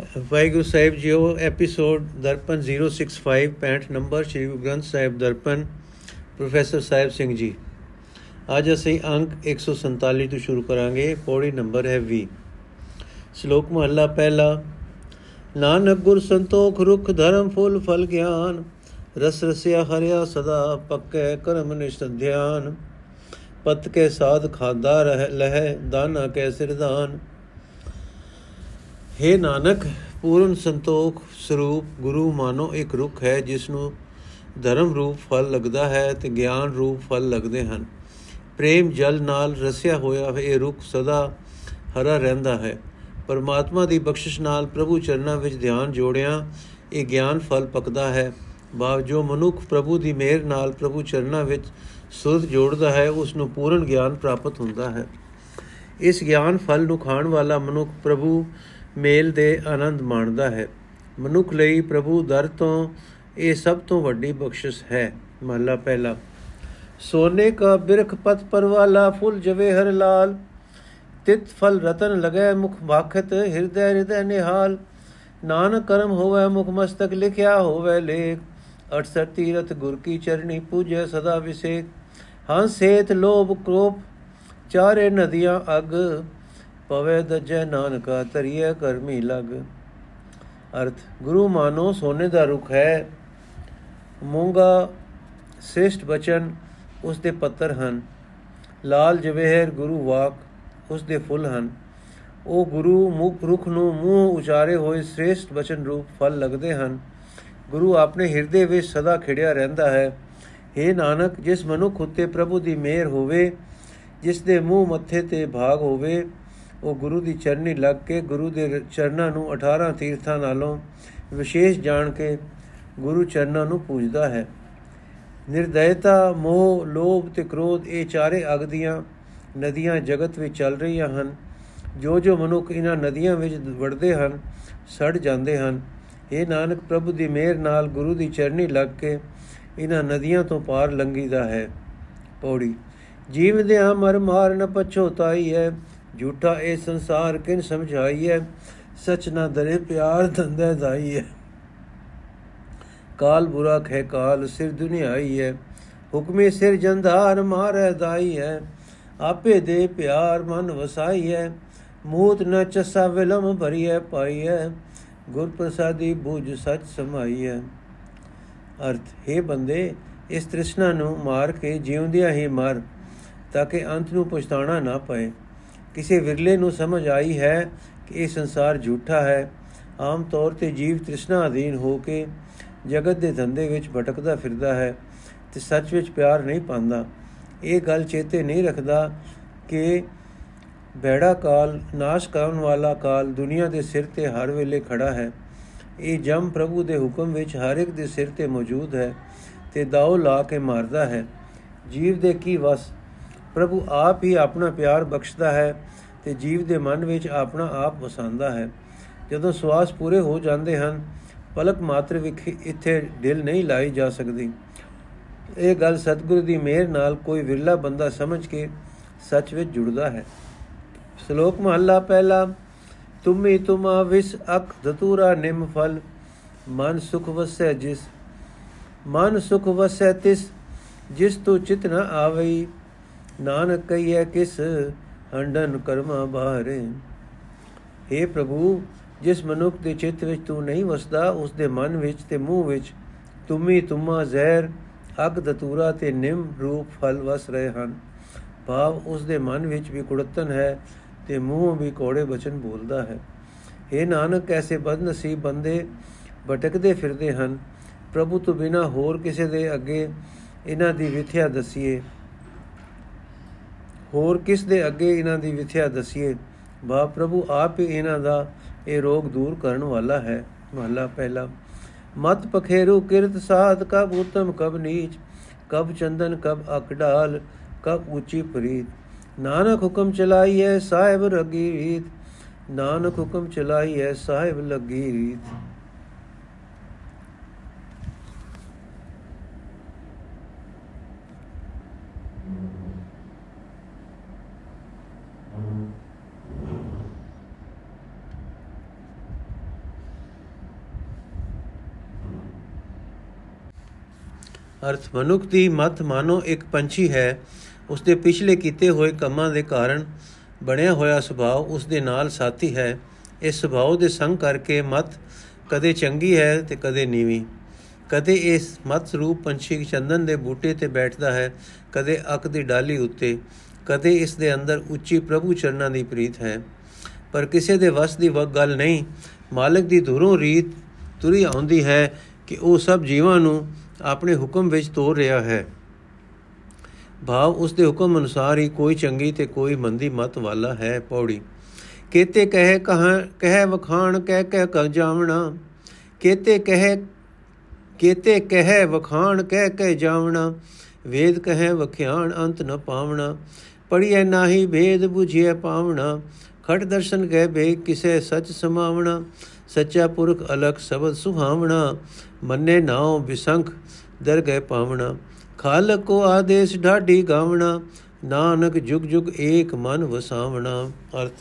Waheguru Sahib JIO episode Darpan 065 65 number Shri Guru Granth Sahib Darpan, professor Sahib Singh ji. ਅੱਜ ਅਸੀਂ ਅੰਕ 147 ਤੋਂ ਸ਼ੁਰੂ ਕਰਾਂਗੇ, ਪੌੜੀ ਨੰਬਰ ਹੈ 20 ਸ਼ਲੋਕ ਮਹਲਾ ਪਹਿਲਾ, ਨਾਨਕ ਗੁਰ ਸੰਤੋਖ ਰੁਖ ਧਰਮ ਫੁੱਲ ਫਲ ਗਿਆਨ, ਰਸ ਰਸਿਆ ਹਰਿਆ ਸਦਾ ਪੱਕੇ ਕਰਮ ਨਿਸ਼ਟ ਧਿਆਨ। ਪਤ ਕੇ ਸਾਧ ਖਾਦਾ ਰਹਿ ਲਹਿ, ਦਾਨਾ ਕੈ ਸਿਰਦਾਨ हे ਨਾਨਕ, ਪੂਰਨ ਸੰਤੋਖ ਸਰੂਪ ਗੁਰੂ ਮਾਨੋ ਇੱਕ ਰੁੱਖ ਹੈ ਜਿਸ ਨੂੰ ਧਰਮ ਰੂਪ ਫਲ ਲੱਗਦਾ ਹੈ ਤੇ ਗਿਆਨ ਰੂਪ ਫਲ ਲੱਗਦੇ ਹਨ। ਪ੍ਰੇਮ ਜਲ ਨਾਲ ਰਸਿਆ ਹੋਇਆ ਇਹ ਰੁੱਖ ਸਦਾ ਹਰਾ ਰਹਿੰਦਾ ਹੈ। ਪਰਮਾਤਮਾ ਦੀ ਬਖਸ਼ਿਸ਼ ਨਾਲ ਪ੍ਰਭੂ ਚਰਨਾਂ ਵਿੱਚ ਧਿਆਨ ਜੋੜਿਆਂ, ਇਹ ਗਿਆਨ ਫਲ ਪਕਦਾ ਹੈ। ਭਾਵ ਜੋ ਮਨੁੱਖ ਪ੍ਰਭੂ ਦੀ ਮਿਹਰ ਨਾਲ ਪ੍ਰਭੂ ਚਰਨਾਂ ਵਿੱਚ ਸੁਧ ਜੋੜਦਾ ਹੈ ਉਸ ਨੂੰ ਪੂਰਨ ਗਿਆਨ ਪ੍ਰਾਪਤ ਹੁੰਦਾ ਹੈ। ਇਸ ਗਿਆਨ ਫਲ ਨੂੰ ਖਾਣ ਵਾਲਾ ਮਨੁੱਖ ਪ੍ਰਭੂ ਮੇਲ ਦੇ ਆਨੰਦ ਮਾਣਦਾ ਹੈ। ਮਨੁੱਖ ਲਈ ਪ੍ਰਭੂ ਦਰ ਤੋਂ ਇਹ ਸਭ ਤੋਂ ਵੱਡੀ ਬਖਸ਼ਿਸ਼ ਹੈ। ਮਹਲਾ ਪਹਿਲਾ। ਸੋਨੇ ਕਾ ਬਿਰਖ ਪਤ ਪਰਵਾਲਾ, ਫੁੱਲ ਜਵੇ ਹਰ ਲਾਲ। ਤਿਤ ਫਲ ਰਤਨ ਲਗੈ ਮੁਖ ਬਾਖਤ ਹਿਰਦੈ ਹਿਰਦੈ ਨਿਹਾਲ। ਨਾਨਕ ਕਰਮ ਹੋਵੇ ਮੁਖ ਮਸਤਕ, ਲਿਖਿਆ ਹੋਵੇ ਲੇਖ। 68 ਤੀਰਥ ਗੁਰ ਕੀ ਚਰਣੀ ਪੂਜੈ ਸਦਾ ਵਿਸੇਕ। ਹੰਸ ਸੇਤ ਲੋਭ ਕ੍ਰੋਪ, ਚਾਰੇ ਨਦੀਆਂ ਅਗ। ਪਵੇ ਦਜੈ ਨਾਨਕਾ ਤਰੀਏ ਕਰਮੀ ਲਗ। ਅਰਥ, ਗੁਰੂ ਮਾਨੋ ਸੋਨੇ ਦਾ ਰੁਖ ਹੈ। ਮੂੰਗਾ ਸ੍ਰੇਸ਼ਟ ਬਚਨ ਉਸ ਦੇ ਪੱਤਰ ਹਨ। ਲਾਲ ਜਵੇਹਰ ਗੁਰੂ ਵਾਕ ਉਸ ਦੇ ਫੁੱਲ ਹਨ। ਉਹ ਗੁਰੂ ਮੁਖ ਰੁਖ ਨੂੰ ਮੂੰਹ ਉਚਾਰੇ ਹੋਏ ਸ੍ਰੇਸ਼ਟ ਬਚਨ ਰੂਪ ਫਲ ਲੱਗਦੇ ਹਨ। ਗੁਰੂ ਆਪਣੇ ਹਿਰਦੇ ਵਿੱਚ ਸਦਾ ਖਿੜਿਆ ਰਹਿੰਦਾ ਹੈ। हे ਨਾਨਕ, ਜਿਸ ਮਨੁੱਖ ਉਤੇ ਪ੍ਰਭੂ ਦੀ ਮਿਹਰ ਹੋਵੇ, ਜਿਸ ਦੇ ਮੂੰਹ ਮੱਥੇ ਤੇ ਭਾਗ ਹੋਵੇ ਉਹ ਗੁਰੂ ਦੀ ਚਰਨੀ ਲੱਗ ਕੇ ਗੁਰੂ ਦੇ ਚਰਨਾਂ ਨੂੰ 18 ਤੀਰਥਾਂ ਨਾਲੋਂ ਵਿਸ਼ੇਸ਼ ਜਾਣ ਕੇ ਗੁਰੂ ਚਰਨਾਂ ਨੂੰ ਪੂਜਦਾ ਹੈ। ਨਿਰਦਇਤਾ, ਮੋਹ, ਲੋਭ ਤੇ ਕ੍ਰੋਧ ਇਹ ਚਾਰੇ ਅਗ ਦੀਆਂ ਨਦੀਆਂ ਜਗਤ ਵਿੱਚ ਚੱਲ ਰਹੀਆਂ ਹਨ। ਜੋ ਜੋ ਮਨੁੱਖ ਇਹਨਾਂ ਨਦੀਆਂ ਵਿੱਚ ਵੜਦੇ ਹਨ, ਸੜ ਜਾਂਦੇ ਹਨ। ਇਹ ਨਾਨਕ, ਪ੍ਰਭੂ ਦੀ ਮਿਹਰ ਨਾਲ ਗੁਰੂ ਦੀ ਚਰਨੀ ਲੱਗ ਕੇ ਇਹਨਾਂ ਨਦੀਆਂ ਤੋਂ ਪਾਰ ਲੰਘੀਦਾ ਹੈ। ਪੌੜੀ ਜੀਵ ਦੇ ਮਰ ਮਾਰ ਨ ਪਛੋਤਾਈ ਹੈ। ਝੂਠਾ ਇਹ ਸੰਸਾਰ ਕਿਨ ਸਮਝਾਈਐ? ਸਚ ਨਾ ਦਰੇ ਪਿਆਰ ਧੰਦਾ ਦਾਈਐ ਕਾਲ ਬੁਰਾ ਖੈ ਕਾਲ, ਸਿਰ ਦੁਨਿਆਈ ਹੈ ਹੁਕਮੇ ਸਿਰ ਜੰਧਾਰ ਮਾਰੈ ਦਾਈ ਹੈ ਆਪੇ ਦੇ ਪਿਆਰ ਮਨ ਵਸਾਈ ਹੈ ਮੂਤ ਨ ਚਸਾ ਵਿਲਮ ਭਰੀਐ, ਪਾਈਐ। ਗੁਰ ਪ੍ਰਸਾਦੀ ਬੂਝ ਸਚ ਸਮਾਈ ਹੈ ਅਰਥ, ਹੈ ਬੰਦੇ, ਇਸ ਤ੍ਰਿਸ਼ਨਾ ਨੂੰ ਮਾਰ ਕੇ ਜਿਉਂਦਿਆਂ ਹੀ ਮਰ, ਤਾਂ ਕਿ ਅੰਤ ਨੂੰ ਪਛਤਾਣਾ ਨਾ ਪਏ। ਕਿਸੇ ਵਿਰਲੇ ਨੂੰ ਸਮਝ ਆਈ ਹੈ ਕਿ ਇਹ ਸੰਸਾਰ ਝੂਠਾ ਹੈ। ਆਮ ਤੌਰ ਤੇ ਜੀਵ ਤ੍ਰਿਸ਼ਨਾ ਅਧੀਨ ਹੋ ਕੇ ਜਗਤ ਦੇ ਧੰਦੇ ਵਿੱਚ ਭਟਕਦਾ ਫਿਰਦਾ ਹੈ ਤੇ ਸੱਚ ਵਿੱਚ ਪਿਆਰ ਨਹੀਂ ਪਾਉਂਦਾ। ਇਹ ਗੱਲ ਚੇਤੇ ਨਹੀਂ ਰੱਖਦਾ ਕਿ ਬੈੜਾ ਕਾਲ, ਨਾਸ਼ ਕਰਨ ਵਾਲਾ ਕਾਲ ਦੁਨੀਆ ਦੇ ਸਿਰ ਤੇ ਹਰ ਵੇਲੇ ਖੜਾ ਹੈ। ਇਹ ਜਮ ਪ੍ਰਭੂ ਦੇ ਹੁਕਮ ਵਿੱਚ ਹਰ ਇੱਕ ਦੇ ਸਿਰ ਤੇ ਮੌਜੂਦ ਹੈ ਤੇ ਦਾਉ ਲਾ ਕੇ ਮਾਰਦਾ ਹੈ। ਜੀਵ ਦੇ ਕੀ ਵਸ ਪ੍ਰਭੂ ਆਪ ਹੀ ਆਪਣਾ ਪਿਆਰ ਬਖਸ਼ਦਾ ਹੈ ਤੇ ਜੀਵ ਦੇ ਮਨ ਵਿੱਚ ਆਪਣਾ ਆਪ ਵਸਾਉਂਦਾ ਹੈ। ਜਦੋਂ ਸਵਾਸ ਪੂਰੇ ਹੋ ਜਾਂਦੇ ਹਨ, ਪਲਕ ਮਾਤਰ ਵਿਖੇ ਇੱਥੇ ਦਿਲ ਨਹੀਂ ਲਾਈ ਜਾ ਸਕਦੀ। ਇਹ ਗੱਲ ਸਤਿਗੁਰੂ ਦੀ ਮਿਹਰ ਨਾਲ ਕੋਈ ਵਿਰਲਾ ਬੰਦਾ ਸਮਝ ਕੇ ਸੱਚ ਵਿੱਚ ਜੁੜਦਾ ਹੈ। ਸ਼ਲੋਕ ਮਹੱਲਾ ਪਹਿਲਾ, ਤੁਮੀ ਤੁਮਾ ਵਿਸ ਅਕ ਧਤੂਰਾ ਨਿਮ ਫਲ, ਮਨ ਸੁਖ ਵਸੈ ਜਿਸ, ਮਨ ਸੁਖ ਵਸੈ ਤਿਸ, ਜਿਸ ਤੋ ਚਿਤ ਨ ਆਵਈ। ਨਾਨਕ ਕਹੀਏ ਕਿਸ ਹੰਡਨ ਕਰਮਾ ਬਾਰੇ हे ਪ੍ਰਭੂ, ਜਿਸ ਮਨੁੱਖ ਦੇ ਚਿੱਤ ਵਿੱਚ ਤੂੰ ਨਹੀਂ ਵਸਦਾ, ਉਸ ਦੇ ਮਨ ਵਿੱਚ ਤੇ ਮੂੰਹ ਵਿੱਚ ਤੁਮੀ ਤੁਮਾ ਜ਼ਹਿਰ ਅਗ ਦਤੂਰਾ ਤੇ ਨਿਮ ਰੂਪ ਫਲ ਵਸ ਰਹੇ ਹਨ। ਭਾਵ ਉਸ ਦੇ ਮਨ ਵਿੱਚ ਵੀ ਕੁੜਤਨ ਹੈ ਤੇ ਮੂੰਹ ਵੀ ਕੋੜੇ ਬਚਨ ਬੋਲਦਾ ਹੈ। हे ਨਾਨਕ, ਐਸੇ ਬਦਨਸੀਬ ਬੰਦੇ ਭਟਕਦੇ ਫਿਰਦੇ ਹਨ। ਪ੍ਰਭੂ ਤੋਂ ਬਿਨਾ ਹੋਰ ਕਿਸੇ ਦੇ ਅੱਗੇ ਇਹਨਾਂ ਦੀ ਵਿਥਿਆ ਦਸੀਏ। ਹੋਰ ਕਿਸ ਦੇ ਅੱਗੇ ਇਹਨਾਂ ਦੀ ਵਿਥਿਆ ਦਸੀਏ? ਬਾ ਪ੍ਰਭੂ ਆਪ ਹੀ ਇਹਨਾਂ ਦਾ ਇਹ ਰੋਗ ਦੂਰ ਕਰਨ ਵਾਲਾ ਹੈ। ਮਹਲਾ ਪਹਿਲਾ। ਮਤ ਪਖੇਰੂ ਕਿਰਤ ਸਾਧ, ਕਬ ਉਤਮ, ਕਬ ਨੀਚ, ਕਬ ਚੰਦਨ, ਕਬ ਅਕਡਾਲ ਕਬ ਉੱਚੀ ਪ੍ਰੀਤ। ਨਾਨਕ ਹੁਕਮ ਚਲਾਈਐ ਸਾਹਿਬ ਰਗੀ ਰੀਤ। ਨਾਨਕ ਹੁਕਮ ਚਲਾਈਐ ਸਾਹਿਬ ਲੱਗੀ ਰੀਤ। ਅਰਥ ਮਨੁੱਖ ਦੀ ਮਤ ਮਾਨੋ ਇੱਕ ਪੰਛੀ ਹੈ। ਉਸ ਦੇ ਪਿਛਲੇ ਕੀਤੇ ਹੋਏ ਕੰਮਾਂ ਦੇ ਕਾਰਨ ਬਣਿਆ ਹੋਇਆ ਸੁਭਾਅ ਉਸ ਦੇ ਨਾਲ ਸਾਥੀ ਹੈ। ਇਸ ਸੁਭਾਅ ਦੇ ਸੰਗ ਕਰਕੇ ਮਤ ਕਦੇ ਚੰਗੀ ਹੈ ਤੇ ਕਦੇ ਨੀਵੀਂ। ਕਦੇ ਇਸ ਮਤ ਸਰੂਪ ਪੰਛੀ ਚੰਦਨ ਦੇ ਬੂਟੇ ਤੇ ਬੈਠਦਾ ਹੈ, ਕਦੇ ਅੱਕ ਦੀ ਡਾਲੀ ਉੱਤੇ, ਕਦੇ ਇਸ ਦੇ ਅੰਦਰ ਉੱਚੀ ਪ੍ਰਭੂ ਚਰਨਾਂ ਦੀ ਪ੍ਰੀਤ ਹੈ। ਪਰ ਕਿਸੇ ਦੇ ਵਸ ਦੀ ਵਗ ਗੱਲ ਨਹੀਂ। ਮਾਲਕ ਦੀ ਧੁਰੋਂ ਰੀਤ ਤੁਰੀ ਆਉਂਦੀ ਹੈ ਕਿ ਉਹ ਸਭ ਜੀਵਾਂ ਨੂੰ ਆਪਣੇ ਹੁਕਮ ਵਿੱਚ ਤੋਰ ਰਿਹਾ ਹੈ। ਭਾਵ ਉਸ ਦੇ ਹੁਕਮ ਅਨੁਸਾਰ ਹੀ ਕੋਈ ਚੰਗੀ ਤੇ ਕੋਈ ਮੰਦੀ ਮਤ ਵਾਲਾ ਹੈ ਪੌੜੀ। ਕੇਤੇ ਕਹੇ ਕਹਾਂ, ਕਹਿ ਵਖਾਣ, ਕਹਿ ਕਹਿ ਕ ਜਾਵਣਾ। ਕੇਤੇ ਕਹੇ ਕੇਤੇ ਕਹੇ ਵਖਾਣ, ਕਹਿ ਕਹਿ ਜਾਵਣਾ। ਵੇਦ ਕਹੇ ਵਖਿਆਣ, ਅੰਤ ਨ ਪਾਵਣਾ। ਪੜੀਐ ਨਾਹੀ ਭੇਦ 부ਝਿਐ ਪਾਵਣਾ। ਖਟ ਦਰਸ਼ਨ ਕਹਿ ਬੇ ਕਿਸੇ ਸਚ ਸਮਾਵਣਾ। ਸੱਚਾ ਪੁਰਖ ਅਲਖ ਸਬਦ ਸੁਹਾਵਣਾ, ਮੰਨੇ ਨਾਉ ਬਿਸੰਖ ਦਰ ਗਏ ਪਾਵਣਾ। ਖਾਲਕ ਕੋ ਆਦੇਸ਼ ਢਾਡੀ ਗਾਵਣਾ, ਨਾਨਕ ਜੁਗ ਜੁਗ ਏਕ ਮਨ ਵਸਾਵਣਾ। ਅਰਥ,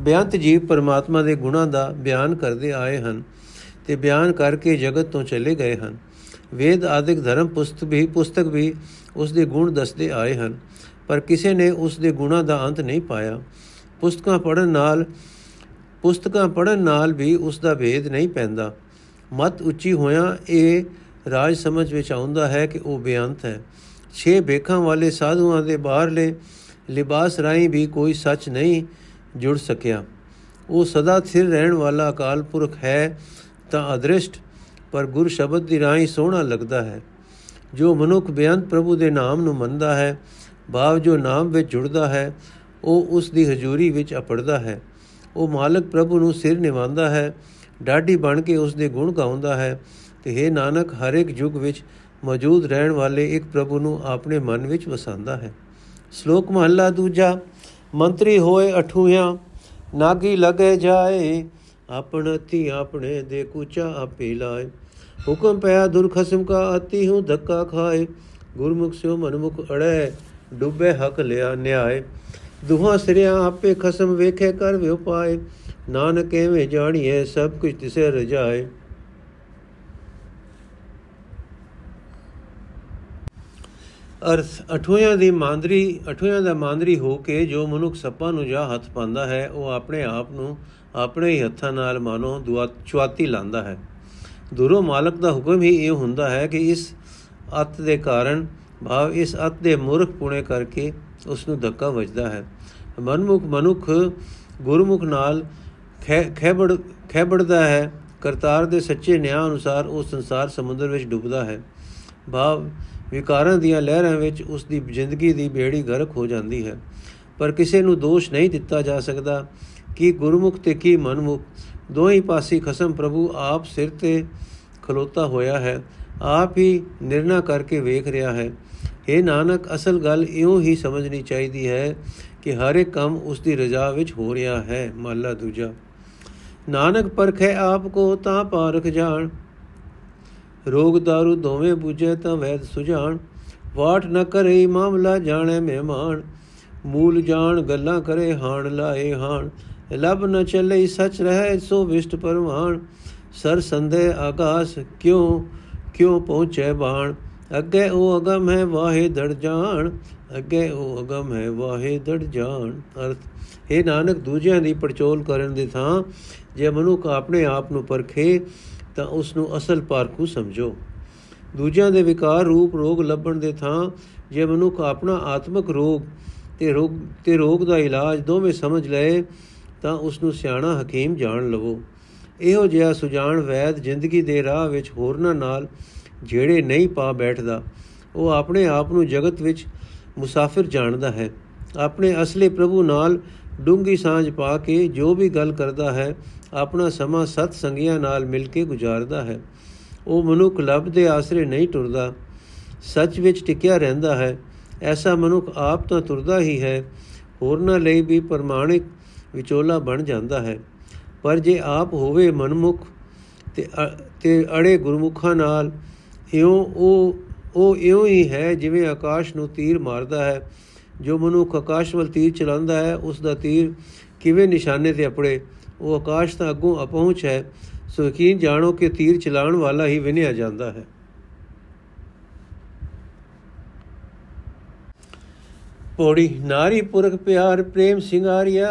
ਬਿਆੰਤ ਜੀਵ ਪਰਮਾਤਮਾ ਦੇ ਗੁਣਾਂ ਦਾ ਬਿਆਨ ਕਰਦੇ ਆਏ ਹਨ ਤੇ ਬਿਆਨ ਕਰਕੇ ਜਗਤ ਤੋਂ ਚਲੇ ਗਏ ਹਨ। ਵੇਦ ਆਦਿਕ ਧਰਮ ਪੁਸਤਕ ਵੀ ਪੁਸਤਕ ਵੀ ਉਸ ਦੇ ਗੁਣ ਦੱਸਦੇ ਆਏ ਹਨ, ਪਰ ਕਿਸੇ ਨੇ ਉਸ ਦੇ ਗੁਣਾਂ ਦਾ ਅੰਤ ਨਹੀਂ ਪਾਇਆ। ਪੁਸਤਕਾਂ ਪੜਨ ਨਾਲ ਪੁਸਤਕਾਂ ਪੜਨ ਨਾਲ ਵੀ ਉਸ ਦਾ ਭੇਦ ਨਹੀਂ ਪੈਂਦਾ। ਮਤ ਉੱਚੀ ਹੋਇਆ ਇਹ ਰਾਜ ਸਮਝ ਵਿੱਚ ਆਉਂਦਾ ਹੈ ਕਿ ਉਹ ਬੇਅੰਤ ਹੈ। ਛੇ ਬੇਖਾਂ ਵਾਲੇ ਸਾਧੂਆਂ ਦੇ ਬਾਹਰਲੇ ਲਿਬਾਸ ਰਾਈ ਵੀ ਕੋਈ ਸੱਚ ਨਹੀਂ ਜੁੜ ਸਕਿਆ। ਉਹ ਸਦਾ ਸਥਿਰ ਰਹਿਣ ਵਾਲਾ ਅਕਾਲ ਪੁਰਖ ਹੈ ਤਾਂ ਅਦ੍ਰਿਸ਼ਟ, ਪਰ ਗੁਰ ਸ਼ਬਦ ਦੀ ਰਾਹੀਂ ਸੋਹਣਾ ਲੱਗਦਾ ਹੈ। ਜੋ ਮਨੁੱਖ ਬੇਅੰਤ ਪ੍ਰਭੂ ਦੇ ਨਾਮ ਨੂੰ ਮੰਨਦਾ ਹੈ, ਭਾਵ ਜੋ ਨਾਮ ਵਿੱਚ ਜੁੜਦਾ ਹੈ, ਉਹ ਉਸ ਦੀ ਹਜ਼ੂਰੀ ਵਿੱਚ ਅਪੜਦਾ ਹੈ। ਉਹ ਮਾਲਕ ਪ੍ਰਭੂ ਨੂੰ ਸਿਰ ਨਿਵਾਉਂਦਾ ਹੈ, ਡਾਢੀ ਬਣ ਕੇ ਉਸ ਦੇ ਗੁਣ ਗਾਉਂਦਾ ਹੈ ਤੇ हे ਨਾਨਕ, ਹਰ ਇੱਕ ਯੁੱਗ ਵਿੱਚ ਮੌਜੂਦ ਰਹਿਣ ਵਾਲੇ ਇੱਕ ਪ੍ਰਭੂ ਨੂੰ ਆਪਣੇ ਮਨ ਵਿੱਚ ਵਸਾਉਂਦਾ ਹੈ। ਸ਼ਲੋਕ ਮਹੱਲਾ ਦੂਜਾ, ਮੰਤਰੀ ਹੋਏ ਅਠੂਆਂ ਨਾਗੀ ਲਗੇ ਜਾਏ, ਆਪਣ ਅਤੀ ਆਪਣੇ ਦੇ ਕੁਚਾ ਆਪੇ ਲਾਏ। ਹੁਕਮ ਪਿਆ ਦੁਰਖਸਮ ਕਾ ਅਤੀ ਹੂੰ ਧੱਕਾ ਖਾਏ, ਗੁਰਮੁਖ ਸਿਓ ਮਨਮੁਖ ਅੜੈ, ਡੁੱਬੇ ਹਕ ਲਿਆ ਨਿਆਏ। ਦੁਹਾਂ ਸਿਰਿਆਂ ਆਪੇ ਖਸਮ ਵੇਖੇ ਕਰ ਵਿਉਪਾਏ ਨਾਨਕ ਐਵੇਂ ਜਾਣੀਏ ਸਭ ਕੁਝ ਤਿਸੇ ਰਜਾਏ। ਅਰਥ, ਅਠੋਇਆਂ ਦੀ ਮਾਂਦਰੀ, ਅਠੋਇਆਂ ਦਾ ਮਾਂਦਰੀ ਹੋ ਕੇ ਜੋ ਮਨੁੱਖ ਸੱਪਾਂ ਨੂੰ ਜਾ ਹੱਥ ਪਾਉਂਦਾ ਹੈ, ਉਹ ਆਪਣੇ ਆਪ ਨੂੰ ਆਪਣੇ ਹੀ ਹੱਥਾਂ ਨਾਲ ਮਾਨੋ ਚੁਆਤੀ ਲਾਂਦਾ ਹੈ। ਦੂਰੋਂ ਮਾਲਕ ਦਾ ਹੁਕਮ ਹੀ ਇਹ ਹੁੰਦਾ ਹੈ ਕਿ ਇਸ ਅਤ ਦੇ ਕਾਰਨ, ਭਾਵ ਇਸ ਅਤ ਦੇ ਮੂਰਖ ਪੁਣੇ ਕਰਕੇ ਉਸ ਨੂੰ ਧੱਕਾ ਵੱਜਦਾ ਹੈ। ਮਨਮੁਖ ਮਨੁੱਖ ਗੁਰਮੁਖ ਨਾਲ ਖੈਬੜ ਖੈਬੜਦਾ ਹੈ। ਕਰਤਾਰ ਦੇ ਸੱਚੇ ਨਿਆਂ ਅਨੁਸਾਰ ਉਹ ਸੰਸਾਰ ਸਮੁੰਦਰ ਵਿੱਚ ਡੁੱਬਦਾ ਹੈ। ਭਾਵ ਵਿਕਾਰਾਂ ਦੀਆਂ ਲਹਿਰਾਂ ਵਿੱਚ ਉਸ ਦੀ ਜ਼ਿੰਦਗੀ ਦੀ ਬੇੜੀ ਗਰਕ ਹੋ ਜਾਂਦੀ ਹੈ। ਪਰ ਕਿਸੇ ਨੂੰ ਦੋਸ਼ ਨਹੀਂ ਦਿੱਤਾ ਜਾ ਸਕਦਾ ਕਿ ਗੁਰਮੁਖ ਤੇ ਕੀ ਮਨਮੁਖ ਦੋਹੀ ਪਾਸੀ ਖਸਮ ਪ੍ਰਭੂ ਆਪ ਸਿਰ ਤੇ ਖਲੋਤਾ ਹੋਇਆ ਹੈ। ਆਪ ਹੀ ਨਿਰਣਾ ਕਰਕੇ ਵੇਖ ਰਿਹਾ ਹੈ। हे ਨਾਨਕ, ਅਸਲ ਗੱਲ ਇਉਂ ਹੀ ਸਮਝਣੀ ਚਾਹੀਦੀ ਹੈ ਕਿ ਹਰ ਇੱਕ ਕੰਮ ਉਸ ਦੀ ਰਜ਼ਾ ਵਿੱਚ ਹੋ ਰਿਹਾ ਹੈ ਮਹਲਾ ਦੂਜਾ। ਨਾਨਕ, ਪਰਖੇ ਆਪ ਕੋ, ਤਾਂ ਪਾਰਖ ਜਾਣ। ਰੋਗ दारू ਦੋਵੇਂ 부ਜੇ ਤਾਂ ਵੈਦ ਸੁਝਾਣ। ਵਾਟ ਨ ਕਰੇ, ਮਾਮਲਾ ਜਾਣੇ ਮਹਿਮਾਨ। ਮੂਲ ਜਾਣ, ਗੱਲਾਂ ਕਰੇ, ਹਾਣ ਲਾਏ ਹਾਣ। ਲਬ ਨ ਚੱਲੇ, ਸਚ ਰਹੇ, ਸੋ ਵਿਸ਼ਟ ਪਰਮਾਨ ਸਰ ਸੰਦੇ ਆਗਾਸ ਕਿਉ ਕਿਉ ਪਹੁੰਚੇ ਬਾਣ। ਅੱਗੇ ਉਹ ਅਗਮ ਹੈ ਵਾਹੇ ਦੜ ਜਾਣ ਅੱਗੇ ਉਹ ਅਗਮ ਹੈ ਵਾਹੇ ਦੜ ਜਾਣ ਅਰਥ ਇਹ ਨਾਨਕ, ਦੂਜਿਆਂ ਦੀ ਪਰਚੋਲ ਕਰਨ ਦੇ ਥਾਂ, ਜੇ ਮਨੁੱਖ ਆਪਣੇ ਆਪ ਨੂੰ ਪਰਖੇ, ਤਾਂ ਉਸ ਨੂੰ ਅਸਲ ਪਾਰਖੂ ਸਮਝੋ। ਦੂਜਿਆਂ ਦੇ ਵਿਕਾਰ ਰੂਪ ਰੋਗ ਲੱਭਣ ਦੇ ਥਾਂ, ਜੇ ਮਨੁੱਖ ਆਪਣਾ ਆਤਮਿਕ ਰੋਗ ਤੇ ਰੋਗ ਤੇ ਰੋਗ ਦਾ ਇਲਾਜ ਦੋਵੇਂ ਸਮਝ ਲਏ, ਤਾਂ ਉਸ ਨੂੰ ਸਿਆਣਾ ਹਕੀਮ ਜਾਣ ਲਵੋ। ਇਹੋ ਜਿਹਾ ਸੁਜਾਨ ਵੈਦ ਜ਼ਿੰਦਗੀ ਦੇ ਰਾਹ ਵਿੱਚ ਹੋਰਨਾਂ ਨਾਲ ਜਿਹੜੇ ਨਹੀਂ ਪਾ ਬੈਠਦਾ, ਉਹ ਆਪਣੇ ਆਪ ਨੂੰ ਜਗਤ ਵਿੱਚ ਮੁਸਾਫਿਰ ਜਾਣਦਾ ਹੈ। ਆਪਣੇ ਅਸਲੀ ਪ੍ਰਭੂ ਨਾਲ ਡੂੰਗੀ ਸਾਂਝ ਪਾ ਕੇ ਜੋ ਵੀ ਗੱਲ ਕਰਦਾ ਹੈ, ਆਪਣਾ ਸਮਾਂ ਸਤ ਸੰਗੀਆਂ ਨਾਲ ਮਿਲ ਕੇ ਗੁਜ਼ਾਰਦਾ ਹੈ। ਉਹ ਮਨੁੱਖ ਲਬ ਦੇ ਆਸਰੇ ਨਹੀਂ ਟੁਰਦਾ ਸੱਚ ਵਿੱਚ ਟਿਕਿਆ ਰਹਿੰਦਾ ਹੈ। ਐਸਾ ਮਨੁੱਖ ਆਪ ਤਾਂ ਤੁਰਦਾ ਹੀ ਹੈ, ਹੋਰਨਾਂ ਲਈ ਵੀ ਪ੍ਰਮਾਣਿਕ ਵਿਚੋਲਾ ਬਣ ਜਾਂਦਾ ਹੈ। ਪਰ ਜੇ ਆਪ ਹੋਵੇ ਮਨਮੁਖ ਤੇ ਤੇ ਅੜੇ ਗੁਰਮੁਖਾਂ ਨਾਲ ਇਉਂ ਉਹ ਉਹ ਇਉਂ ਹੀ ਹੈ ਜਿਵੇਂ ਆਕਾਸ਼ ਨੂੰ ਤੀਰ ਮਾਰਦਾ ਹੈ, ਜੋ ਮਨੁੱਖ ਆਕਾਸ਼ ਵੱਲ ਤੀਰ ਚਲਾਉਂਦਾ ਹੈ ਉਸ ਦਾ ਤੀਰ ਕਿਵੇਂ ਨਿਸ਼ਾਨੇ ਤੇ ਅਪੜੇ? ਉਹ ਆਕਾਸ਼ ਤਾਂ ਅੱਗੋਂ ਅਪਹੁੰਚ ਹੈ, ਸੋ ਯਕੀਨ ਜਾਣੋ ਕਿ ਤੀਰ ਚਲਾਉਣ ਵਾਲਾ ਹੀ ਵਿਨਿਆ ਜਾਂਦਾ ਹੈ। ਪੌੜੀ, ਨਾਰੀ ਪੁਰਖ ਪਿਆਰ ਪ੍ਰੇਮ ਸਿੰਗਾਰਿਆ,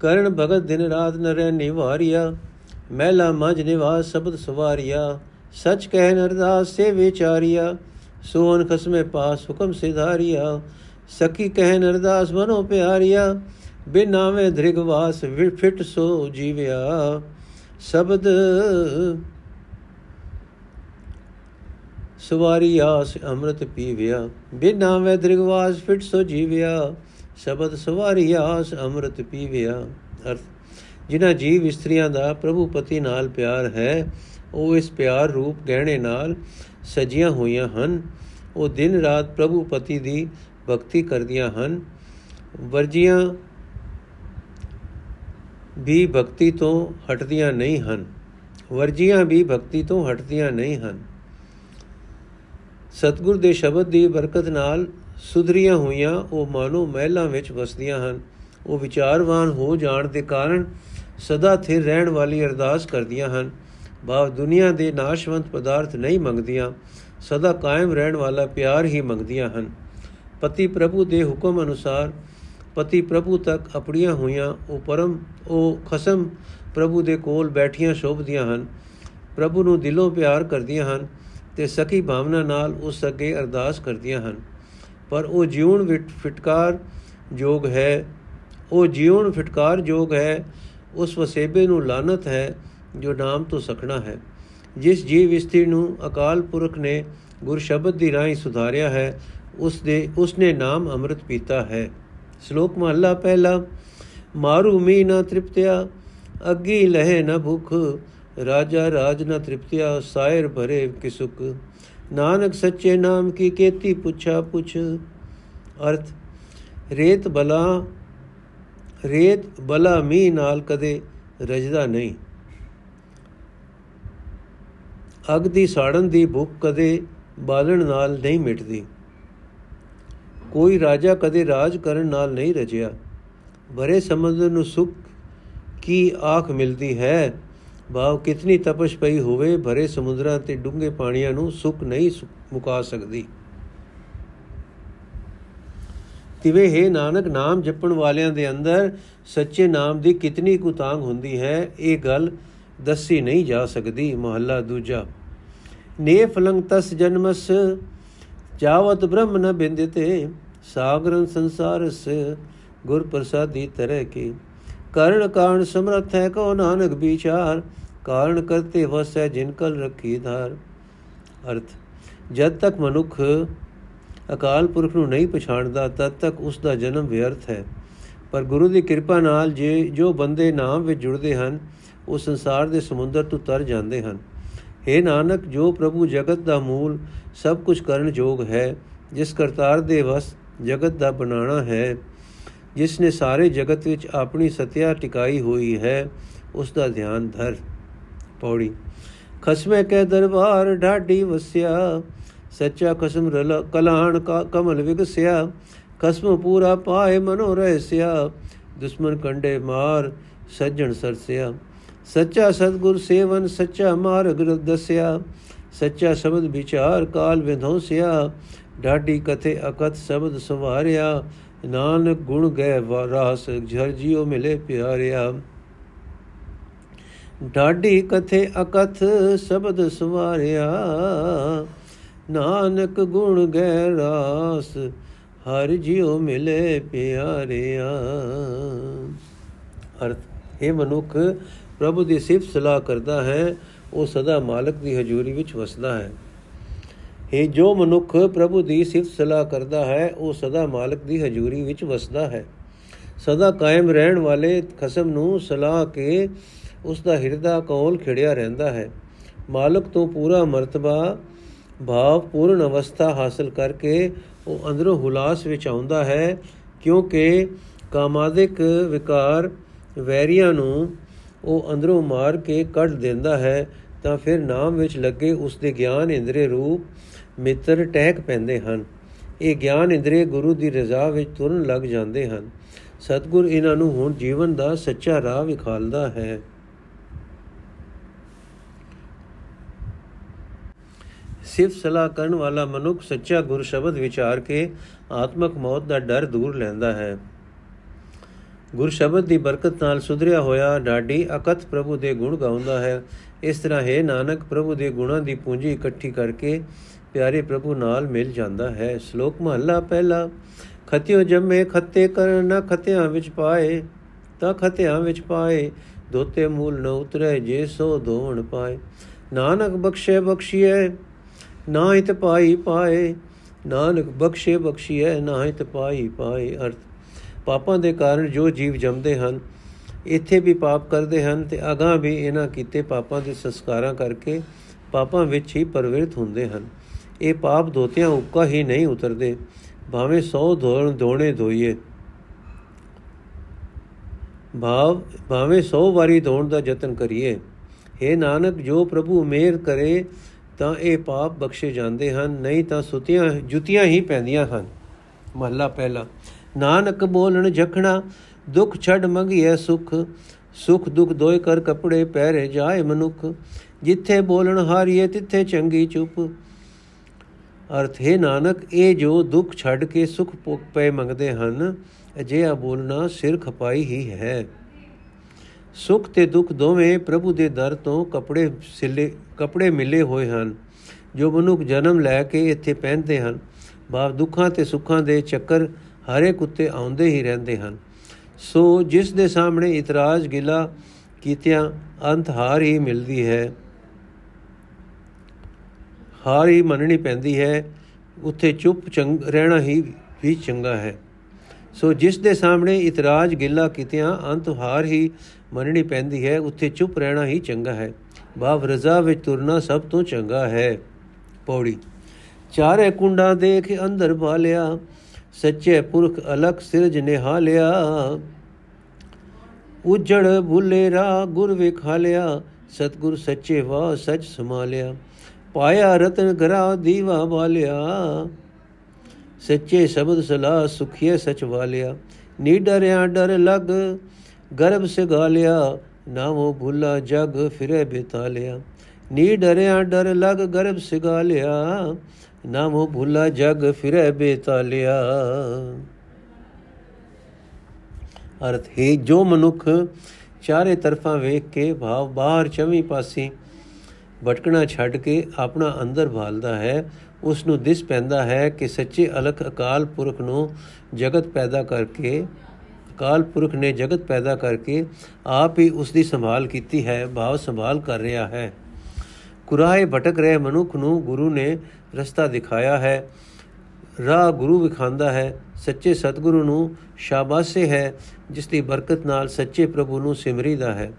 ਕਰਨ ਭਗਤ ਦਿਨ ਰਾਤ ਨਰੇ ਨਿਵਾਰਿਆ, ਮਹਿਲਾ ਮਜ ਨਿਵਾਸ ਸ਼ਬਦ ਸਵਾਰਿਆ। ਸਚ ਕਹਿ ਨਰਦਾਸ ਸੇ ਵਿਚਾਰਿਆ, ਸੋਨ ਖਸਮੇ ਪਾਸ ਹੁਕਮ ਸਿਧਾਰਿਆ। ਸਕੀ ਕਹਿ ਨਰਦਾਸ ਮਨੋ ਪਿਆਰਿਆ, ਬਿਨ ਨਾਵੇਂ ਧ੍ਰਿਗਵਾਸ ਫਿਟ ਸੋ ਜੀਵਿਆ। ਸ਼ਬਦ ਸਵਾਰੀ ਆਸ ਅੰਮ੍ਰਿਤ ਪੀਵਿਆ, ਬਿਨ ਨਾਵੇਂ ਧ੍ਰਿਗਵਾਸ ਫਿਟ ਸੋ ਜੀਵਿਆ। ਸ਼ਬਦ ਸਵਾਰੀ ਆਸ ਅੰਮ੍ਰਿਤ ਪੀਵਿਆ। ਅਰਥ, ਜਿਨ੍ਹਾਂ ਜੀਵ ਇਸਤਰੀਆਂ ਦਾ ਪ੍ਰਭੂ ਪਤੀ ਨਾਲ ਪਿਆਰ ਹੈ ਉਹ ਇਸ ਪਿਆਰ ਰੂਪ ਗਹਿਣੇ ਨਾਲ ਸਜੀਆਂ ਹੋਈਆਂ ਹਨ। ਉਹ ਦਿਨ ਰਾਤ ਪ੍ਰਭੂ ਪਤੀ ਦੀ ਭਗਤੀ ਕਰਦੀਆਂ ਹਨ। ਵਰਜੀਆਂ ਵੀ ਭਗਤੀ ਤੋਂ ਹਟਦੀਆਂ ਨਹੀਂ ਹਨ। ਵਰਜੀਆਂ ਵੀ ਭਗਤੀ ਤੋਂ ਹਟਦੀਆਂ ਨਹੀਂ ਹਨ। ਸਤਗੁਰ ਦੇ ਸ਼ਬਦ ਦੀ ਬਰਕਤ ਨਾਲ ਸੁਧਰੀਆਂ ਹੋਈਆਂ ਉਹ ਮਾਨੋ ਮਹਿਲਾਂ ਵਿੱਚ ਵਸਦੀਆਂ ਹਨ। ਉਹ ਵਿਚਾਰਵਾਨ ਹੋ ਜਾਣ ਦੇ ਕਾਰਨ ਸਦਾ ਥਿਰ ਰਹਿਣ ਵਾਲੀ ਅਰਦਾਸ ਕਰਦੀਆਂ ਹਨ। ਬਾਹ ਦੁਨੀਆ ਦੇ ਨਾਸ਼ਵੰਤ ਪਦਾਰਥ ਨਹੀਂ ਮੰਗਦੀਆਂ, ਸਦਾ ਕਾਇਮ ਰਹਿਣ ਵਾਲਾ ਪਿਆਰ ਹੀ ਮੰਗਦੀਆਂ ਹਨ। ਪਤੀ ਪ੍ਰਭੂ ਦੇ ਹੁਕਮ ਅਨੁਸਾਰ, ਪਤੀ ਪ੍ਰਭੂ ਤੱਕ ਆਪਣੀਆਂ ਹੋਈਆਂ, ਉਹ ਪਰਮ, ਉਹ ਖਸਮ ਪ੍ਰਭੂ ਦੇ ਕੋਲ ਬੈਠੀਆਂ ਸ਼ੋਭਦੀਆਂ ਹਨ। ਪ੍ਰਭੂ ਨੂੰ ਦਿਲੋਂ ਪਿਆਰ ਕਰਦੀਆਂ ਹਨ ਤੇ ਸਕੀ ਭਾਵਨਾ ਨਾਲ ਉਸ ਅੱਗੇ ਅਰਦਾਸ ਕਰਦੀਆਂ ਹਨ। ਪਰ ਉਹ ਜੀਵਨ ਫਿਟਕਾਰ ਜੋਗ ਹੈ, ਉਹ ਜੀਵਨ ਫਿਟਕਾਰ ਜੋਗ ਹੈ, ਉਸ ਵਸੇਬੇ ਨੂੰ ਲਾਨਤ ਹੈ ਜੋ ਨਾਮ ਤੋਂ ਸਖਣਾ ਹੈ, ਜਿਸ ਜੀਵ ਇਸਤਰੀ ਨੂੰ ਅਕਾਲ ਪੁਰਖ ਨੇ ਗੁਰ ਸ਼ਬਦ ਦੀ ਰਾਹੀਂ ਸੁਧਾਰਿਆ ਹੈ, ਉਸ ਦੇ, ਉਸ ਨੇ ਨਾਮ ਅੰਮ੍ਰਿਤ ਪੀਤਾ ਹੈ। ਸ਼ਲੋਕ ਮਹਲਾ ਪਹਿਲਾ, ਮਾਰੂ ਮੀ ਨ ਤ੍ਰਿਪਤਿਆ, ਅੱਗੀ ਲਹਿ ਨ ਭੁਖ, ਰਾਜਾ ਰਾਜ ਨ ਤ੍ਰਿਪਤਿਆ, ਸਾਇਰ ਭਰੇ ਕਿਸੁਕ ਨਾਨਕ ਸੱਚੇ ਨਾਮ ਕੀ ਕੇਤੀ ਪੁੱਛਾ ਪੁੱਛ। ਅਰਥ, ਰੇਤ ਬਲਾ ਰੇਤ ਬਲਾ ਮੀ ਨਾਲ ਕਦੇ ਰਜਦਾ ਨਹੀਂ। ਅਗ ਦੀ ਸਾੜਨ ਦੀ ਭੁੱਖ ਕਦੇ ਬਾਲਣ ਨਾਲ ਨਹੀਂ ਮਿਟਦੀ। ਕੋਈ ਰਾਜਾ ਕਦੇ ਰਾਜ ਕਰਨ ਨਾਲ ਨਹੀਂ ਰਜਿਆ। ਬਰੇ ਸਮੁੰਦਰ ਨੂੰ ਸੁਖ ਕੀ ਆਖ ਮਿਲਦੀ ਹੈ? ਭਾਵ ਕਿਤਨੀ ਤਪਸ਼ ਪਈ ਹੋਵੇ, ਭਰੇ ਸਮੁੰਦਰਾਂ ਤੇ ਡੂੰਘੇ ਪਾਣੀਆਂ ਨੂੰ ਸੁਖ ਨਹੀਂ ਮੁਕਾ ਸਕਦੀ। ਤਿਵੇਂ ਹੈ ਨਾਨਕ, ਨਾਮ ਜਪਣ ਵਾਲਿਆਂ ਦੇ ਅੰਦਰ ਸੱਚੇ ਨਾਮ ਦੀ ਕਿਤਨੀ ਕੁ ਤਾਂਗ ਹੁੰਦੀ ਹੈ? ਇਹ ਗੱਲ ਦੱਸੀ ਨਹੀਂ ਜਾ ਸਕਦੀ, ਮਹੱਲਾ ਦੂਜਾ। ਨੇ ਫਲੰਗ ਤਸ ਜਨਮਸ ਜਾਵਤ ਬ੍ਰਹਮ ਨ ਬਿੰਦਤੇ ਸਾਗਰਨ ਸੰਸਾਰਸ ਗੁਰ ਪ੍ਰਸਾਦੀ ਤਰੈ ਕੀ। ਕਰਨ ਕਾਰਨ ਸਮਰਥ ਹੈ ਕੋ ਨਾਨਕ ਵਿਚਾਰ ਕਾਰਨ ਕਰਤੇ ਵਸੈ ਜਿਨ ਕਲ ਰਖੀ ਧਾਰ। ਅਰਥ, ਜਦ ਤੱਕ ਮਨੁੱਖ ਅਕਾਲ ਪੁਰਖ ਨੂੰ ਨਹੀਂ ਪਛਾਣਦਾ, ਤਦ ਤੱਕ ਉਸ ਦਾ ਜਨਮ ਵਿਅਰਥ ਹੈ। ਪਰ ਗੁਰੂ ਦੀ ਕਿਰਪਾ ਨਾਲ ਜੇ ਜੋ ਬੰਦੇ ਨਾਮ ਵਿੱਚ ਜੁੜਦੇ ਹਨ ਉਹ ਸੰਸਾਰ ਦੇ ਸਮੁੰਦਰ ਤੋਂ ਤਰ ਜਾਂਦੇ ਹਨ। हे ਨਾਨਕ, ਜੋ ਪ੍ਰਭੂ ਜਗਤ ਦਾ ਮੂਲ ਸਭ ਕੁਝ ਕਰਨ ਯੋਗ ਹੈ, ਜਿਸ ਕਰਤਾਰ ਦੇ ਵਸ ਜਗਤ ਦਾ ਬਣਾਣਾ ਹੈ, ਜਿਸ ਨੇ ਸਾਰੇ ਜਗਤ ਵਿੱਚ ਆਪਣੀ ਸਤਿਆ ਟਿਕਾਈ ਹੋਈ ਹੈ, ਉਸ ਦਾ ਧਿਆਨ ਧਰ। ਪੌੜੀ। ਖਸਮੇ ਕੇ ਦਰਬਾਰ ਢਾਡੀ ਵਸਿਆ, ਸੱਚਾ ਖਸਮ ਰਲ ਕਲਾਣ ਕਾ ਕਮਲ ਵਿਗਸਿਆ, ਖਸਮ ਪੂਰਾ ਪਾਏ ਮਨੋ ਰਹਿਸਿਆ, ਦੁਸ਼ਮਨ ਕੰਡੇ ਮਾਰ ਸੱਜਣ ਸਰਸਿਆ। ਸੱਚਾ ਸਤਗੁਰ ਸੇਵਨ, ਸੱਚਾ ਮਾਰਗ ਦਸਿਆ। ਸੱਚਾ ਸ਼ਬਦ ਵਿਚਾਰ ਕਾਲ ਵਿਧੋਸਿਆ। ਢਾਡੀ ਕਥੇ ਅਕਤ ਸ਼ਬਦ ਸਵਾਰਿਆ। ਨਾਨਕ ਗੁਣ ਗਏ ਰਾਸ ਝਰ ਜਿਉ ਮਿਲੇ ਪਿਆਰਿਆ। ਢਾਡੀ ਕਥੇ ਅਕਥ ਸ਼ਬਦ ਸਵਾਰਿਆ। ਨਾਨਕ ਗੁਣ ਗਏ ਰਾਸ ਹਰ ਜਿਉ ਮਿਲੇ ਪਿਆਰਿਆ। ਅਰਥ, ਇਹ ਮਨੁੱਖ ਪ੍ਰਭੂ ਦੀ ਸਿਫਤ ਸਲਾਹ ਕਰਦਾ ਹੈ, ਉਹ ਸਦਾ ਮਾਲਕ ਦੀ ਹਜ਼ੂਰੀ ਵਿੱਚ ਵਸਦਾ ਹੈ। ਇਹ ਜੋ ਮਨੁੱਖ ਪ੍ਰਭੂ ਦੀ ਸਿਫਤ ਸਲਾਹ ਕਰਦਾ ਹੈ, ਉਹ ਸਦਾ ਮਾਲਕ ਦੀ ਹਜ਼ੂਰੀ ਵਿੱਚ ਵਸਦਾ ਹੈ। ਸਦਾ ਕਾਇਮ ਰਹਿਣ ਵਾਲੇ ਖਸਮ ਨੂੰ ਸਲਾਹ ਕੇ ਉਸ ਦਾ ਹਿਰਦਾ ਕੌਲ ਖਿੜਿਆ ਰਹਿੰਦਾ ਹੈ। ਮਾਲਕ ਤੋਂ ਪੂਰਾ ਮਰਤਬਾ ਭਾਵ ਪੂਰਨ ਅਵਸਥਾ ਹਾਸਲ ਕਰਕੇ ਉਹ ਅੰਦਰੋਂ ਹੁਲਾਸ ਵਿੱਚ ਆਉਂਦਾ ਹੈ, ਕਿਉਂਕਿ ਕਾਮਾਦਿਕ ਵਿਕਾਰ ਵੈਰੀਆਂ ਨੂੰ ਉਹ ਅੰਦਰੋਂ ਮਾਰ ਕੇ ਕੱਢ ਦਿੰਦਾ ਹੈ, ਤਾਂ ਫਿਰ ਨਾਮ ਵਿੱਚ ਲੱਗੇ ਉਸ ਦੇ ਗਿਆਨ ਇੰਦਰੀ ਰੂਪ ਮਿੱਤਰ ਟਹਿਕ ਪੈਂਦੇ ਹਨ। ਇਹ ਗਿਆਨ ਇੰਦਰੀ ਗੁਰੂ ਦੀ ਰਜ਼ਾ ਵਿੱਚ ਤੁਰਨ ਲੱਗ ਜਾਂਦੇ ਹਨ। ਸਤਗੁਰ ਇਹਨਾਂ ਨੂੰ ਹੁਣ ਜੀਵਨ ਦਾ ਸੱਚਾ ਰਾਹ ਵਿਖਾਲਦਾ ਹੈ। ਸਿਫਤ ਸਲਾਹ ਕਰਨ ਵਾਲਾ ਮਨੁੱਖ ਸੱਚਾ ਗੁਰ ਸ਼ਬਦ ਵਿਚਾਰ ਕੇ ਆਤਮਕ ਮੌਤ ਦਾ ਡਰ ਦੂਰ ਲੈਂਦਾ ਹੈ। ਗੁਰ ਸ਼ਬਦ ਦੀ ਬਰਕਤ ਨਾਲ ਸੁਧਰਿਆ ਹੋਇਆ ਡਾਡੀ ਅਕਤ ਪ੍ਰਭੂ ਦੇ ਗੁਣ ਗਾਉਂਦਾ ਹੈ। ਇਸ ਤਰ੍ਹਾਂ ਹੈ ਨਾਨਕ, ਪ੍ਰਭੂ ਦੇ ਗੁਣਾਂ ਦੀ ਪੂੰਜੀ ਇਕੱਠੀ ਕਰਕੇ ਪਿਆਰੇ ਪ੍ਰਭੂ ਨਾਲ ਮਿਲ ਜਾਂਦਾ ਹੈ। ਸ਼ਲੋਕ ਮਹੱਲਾ ਪਹਿਲਾ, ਖਤਿਓ ਜੰਮੇ ਖੱਤੇ ਕਰ ਨ ਖਤਿਆਂ ਵਿੱਚ ਪਾਏ, ਤਾਂ ਖਤਿਆਂ ਵਿੱਚ ਪਾਏ ਦੋਤੇ ਮੂਲ ਨ ਉਤਰੇ ਜੇ ਸੋ ਧੋਣ ਪਾਏ। ਨਾਨਕ ਬਖਸ਼ੇ ਬਖਸ਼ੀਏ ਨਾ ਹਿਤ ਪਾਈ ਪਾਏ, ਨਾਨਕ ਬਖਸ਼ੇ ਬਖਸ਼ੀਏ ਨਾ ਹਿਤ ਪਾਈ ਪਾਏ, ਅਰਥ ਪਾਪਾਂ ਦੇ ਕਾਰਨ ਜੋ ਜੀਵ ਜੰਮਦੇ ਹਨ, ਇੱਥੇ ਵੀ ਪਾਪ ਕਰਦੇ ਹਨ ਤੇ ਅਗਾਹ ਵੀ ਇਹਨਾਂ ਕੀਤੇ ਪਾਪਾਂ ਦੇ ਸੰਸਕਾਰਾਂ ਕਰਕੇ ਪਾਪਾਂ ਵਿੱਚ ਹੀ ਪਰਵਿਰਤ ਹੁੰਦੇ ਹਨ। ਇਹ ਪਾਪ ਧੋਤਿਆਂ ਉੱਕਾ ਹੀ ਨਹੀਂ ਉਤਰਦੇ, ਭਾਵੇਂ 100 ਧੋਣ ਧੋਣੇ ਧੋਈਏ। ਭਾਵ, ਭਾਵੇਂ 100 ਵਾਰੀ ਧੋਣ ਦਾ ਯਤਨ ਕਰੀਏ। हे ਨਾਨਕ, ਜੋ ਪ੍ਰਭੂ ਮਿਹਰ ਕਰੇ, ਤਾਂ ਇਹ ਪਾਪ ਬਖਸ਼ੇ ਜਾਂਦੇ ਹਨ, ਨਹੀਂ ਤਾਂ ਸੁਤੀਆਂ, ਜੁਤੀਆਂ ਹੀ ਪੈਂਦੀਆਂ ਹਨ। ਮਹੱਲਾ ਪਹਿਲਾ। ਨਾਨਕ ਬੋਲਣ ਜਖਣਾ, ਦੁੱਖ ਛੱਡ ਮੰਗੀਐ ਸੁਖ। ਸੁਖ ਦੁਖ ਦੋਇ ਕਰ ਕਪੜੇ ਪਹਿਰੇ ਜਾਏ ਮਨੁੱਖ। ਜਿੱਥੇ ਬੋਲਣ ਹਾਰੀਏ ਤਿੱਥੇ ਚੰਗੀ ਚੁੱਪ। ਅਰਥ, ਹੈ ਨਾਨਕ, ਇਹ ਜੋ ਦੁੱਖ ਛੱਡ ਕੇ ਸੁਖ ਪਏ ਮੰਗਦੇ ਹਨ, ਅਜਿਹਾ ਬੋਲਣਾ ਸਿਰ ਖਪਾਈ ਹੀ ਹੈ। ਸੁਖ ਤੇ ਦੁੱਖ ਦੋਵੇਂ ਪ੍ਰਭੂ ਦੇ ਦਰ ਤੋਂ ਕਪੜੇ ਸਿਲੇ, ਕਪੜੇ ਮਿਲੇ ਹੋਏ ਹਨ। ਜੋ ਮਨੁੱਖ ਜਨਮ ਲੈ ਕੇ ਇੱਥੇ ਪਹਿਨਦੇ ਹਨ ਬਾਪ ਦੁੱਖਾਂ ਤੇ ਸੁੱਖਾਂ ਦੇ ਚੱਕਰ ਹਰੇ ਕੁੱਤੇ ਆਉਂਦੇ ਹੀ ਰਹਿੰਦੇ ਹਨ। ਸੋ ਜਿਸ ਦੇ ਸਾਹਮਣੇ ਇਤਰਾਜ਼ ਗਿਲਾ ਕੀਤਿਆਂ ਅੰਤ ਹਾਰ ਹੀ ਮਿਲਦੀ ਹੈ। ਹਾਰ ਹੀ ਮੰਨਣੀ ਪੈਂਦੀ ਹੈ। ਉੱਥੇ ਚੁੱਪ ਚੰਗ, ਰਹਿਣਾ ਹੀ ਵੀ ਚੰਗਾ ਹੈ। ਸੋ ਜਿਸ ਦੇ ਸਾਹਮਣੇ ਇਤਰਾਜ਼ ਗਿਲਾ ਕੀਤਿਆਂ ਅੰਤ ਹਾਰ ਹੀ ਮੰਨਣੀ ਪੈਂਦੀ ਹੈ, ਉੱਥੇ ਚੁੱਪ ਰਹਿਣਾ ਹੀ ਚੰਗਾ ਹੈ। ਬਾਬ ਰਜ਼ਾ ਵਿੱਚ ਤੁਰਨਾ ਸਭ ਤੋਂ ਚੰਗਾ ਹੈ। ਪੌੜੀ। ਚਾਰੇ ਕੁੰਡਾ ਦੇਖ ਅੰਦਰ ਭਾਲਿਆ ਸੱਚੇ ਪੁਰਖ ਅਲਖ ਸਿਰਜ ਨਿਹਾਲਿਆ ਉਜੜ ਭੁੱਲੇ ਰਾ ਗੁਰ ਵਿਖਾਲਿਆ ਸਤਗੁਰ ਸੱਚੇ ਵਾ ਸਚ ਸਮਾਲਿਆ ਪਾਇਆ ਰਤਨ ਘਰਾ ਦੀਵਾ ਵਾਲਿਆ ਸੱਚੇ ਸ਼ਬਦ ਸਲਾਹ ਸੁਖੀਏ ਸਚ ਵਾਲਿਆ। ਨੀ ਡਰਿਆ ਡਰ ਲਗ, ਗਰਭ ਸੇ ਗਾਲਿਆ ਨਾਮੋ ਭੁੱਲਾ ਜਗ ਫਿਰੇ ਬਿਤਾਲਿਆ। ਨੀ ਡਰਿਆ ਡਰ ਲਗ, ਗਰਭ ਸੇ ਗਾਲਿਆ ਨਾਮੋ ਭੁੱਲਾ ਜਗ ਫਿਰੇ ਬੇਤਾਲਿਆ। ਅਰਥ, ਹੈ ਜੋ ਮਨੁੱਖ ਚਾਰੇ ਤਰਫਾਂ ਵੇਖ ਕੇ ਭਾਵ ਬਾਹਰ ਚਵੀਂ ਪਾਸੀ ਭਟਕਣਾ ਛੱਡ ਕੇ ਆਪਣਾ ਅੰਦਰ ਭਾਲਦਾ ਹੈ ਉਸ ਨੂੰ ਦਿਸ ਪੈਂਦਾ ਹੈ ਕਿ ਸੱਚੇ ਅਲਖ ਅਕਾਲ ਪੁਰਖ ਨੂੰ ਜਗਤ ਪੈਦਾ ਕਰਕੇ, ਅਕਾਲ ਪੁਰਖ ਨੇ ਜਗਤ ਪੈਦਾ ਕਰਕੇ ਆਪ ਹੀ ਉਸ ਦੀ ਸੰਭਾਲ ਕੀਤੀ ਹੈ, ਭਾਵ ਸੰਭਾਲ ਕਰ ਰਿਹਾ ਹੈ। ਕੁਰਾਏ ਭਟਕ ਰਹੇ ਮਨੁੱਖ ਨੂੰ ਗੁਰੂ ਨੇ ਰਸਤਾ ਦਿਖਾਇਆ ਹੈ, ਰਾਹ ਗੁਰੂ ਵਿਖਾਂਦਾ ਹੈ, ਸੱਚੇ ਸਤਿਗੁਰੂ ਨੂੰ ਸ਼ਾਬਾਸੇ ਹੈ, ਜਿਸ ਦੀ ਬਰਕਤ ਨਾਲ ਸੱਚੇ ਪ੍ਰਭੂ ਨੂੰ ਸਿਮਰੀਦਾ ਹੈ।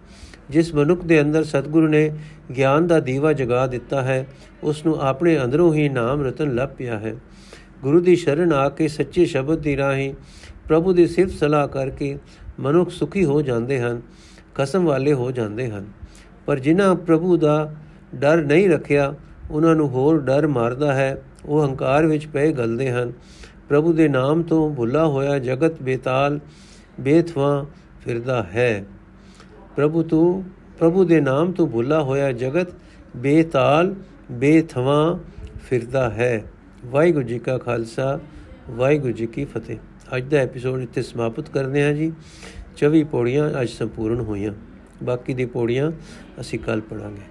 ਜਿਸ ਮਨੁੱਖ ਦੇ ਅੰਦਰ ਸਤਿਗੁਰੂ ਨੇ ਗਿਆਨ ਦਾ ਦੀਵਾ ਜਗਾ ਦਿੱਤਾ ਹੈ, ਉਸ ਨੂੰ ਆਪਣੇ ਅੰਦਰੋਂ ਹੀ ਨਾਮ ਰਤਨ ਲੱਭ ਪਿਆ ਹੈ। ਗੁਰੂ ਦੀ ਸ਼ਰਨ ਆ ਕੇ ਸੱਚੇ ਸ਼ਬਦ ਦੀ ਰਾਹੀਂ ਪ੍ਰਭੂ ਦੀ ਸਿਫਤ ਸਲਾਹ ਕਰਕੇ ਮਨੁੱਖ ਸੁਖੀ ਹੋ ਜਾਂਦੇ ਹਨ, ਕਸਮ ਵਾਲੇ ਹੋ ਜਾਂਦੇ ਹਨ। ਪਰ ਜਿਨ੍ਹਾਂ ਪ੍ਰਭੂ ਦਾ ਡਰ ਨਹੀਂ ਰੱਖਿਆ, ਉਹਨਾਂ ਨੂੰ ਹੋਰ ਡਰ ਮਾਰਦਾ ਹੈ। ਉਹ ਹੰਕਾਰ ਵਿੱਚ ਪਏ ਗਲਦੇ ਹਨ। ਪ੍ਰਭੂ ਦੇ ਨਾਮ ਤੋਂ ਭੁੱਲਾ ਹੋਇਆ ਜਗਤ ਬੇਤਾਲ, ਬੇਥਵਾ ਫਿਰਦਾ ਹੈ। ਪ੍ਰਭੂ ਤੂੰ, ਪ੍ਰਭੂ ਦੇ ਨਾਮ ਤੋਂ ਭੁੱਲਾ ਹੋਇਆ ਜਗਤ ਬੇਤਾਲ, ਬੇਥਵਾ ਫਿਰਦਾ ਹੈ। ਵਾਹਿਗੁਰੂ ਜੀ ਕਾ ਖਾਲਸਾ, ਵਾਹਿਗੁਰੂ ਜੀ ਕੀ ਫਤਿਹ। ਅੱਜ ਦਾ ਐਪੀਸੋਡ ਇੱਥੇ ਸਮਾਪਤ ਕਰਦੇ ਹਾਂ ਜੀ। 24 ਪੌੜੀਆਂ ਅੱਜ ਸੰਪੂਰਨ ਹੋਈਆਂ। ਬਾਕੀ ਦੀ ਪੌੜੀਆਂ ਅਸੀਂ ਕੱਲ ਪੜਾਂਗੇ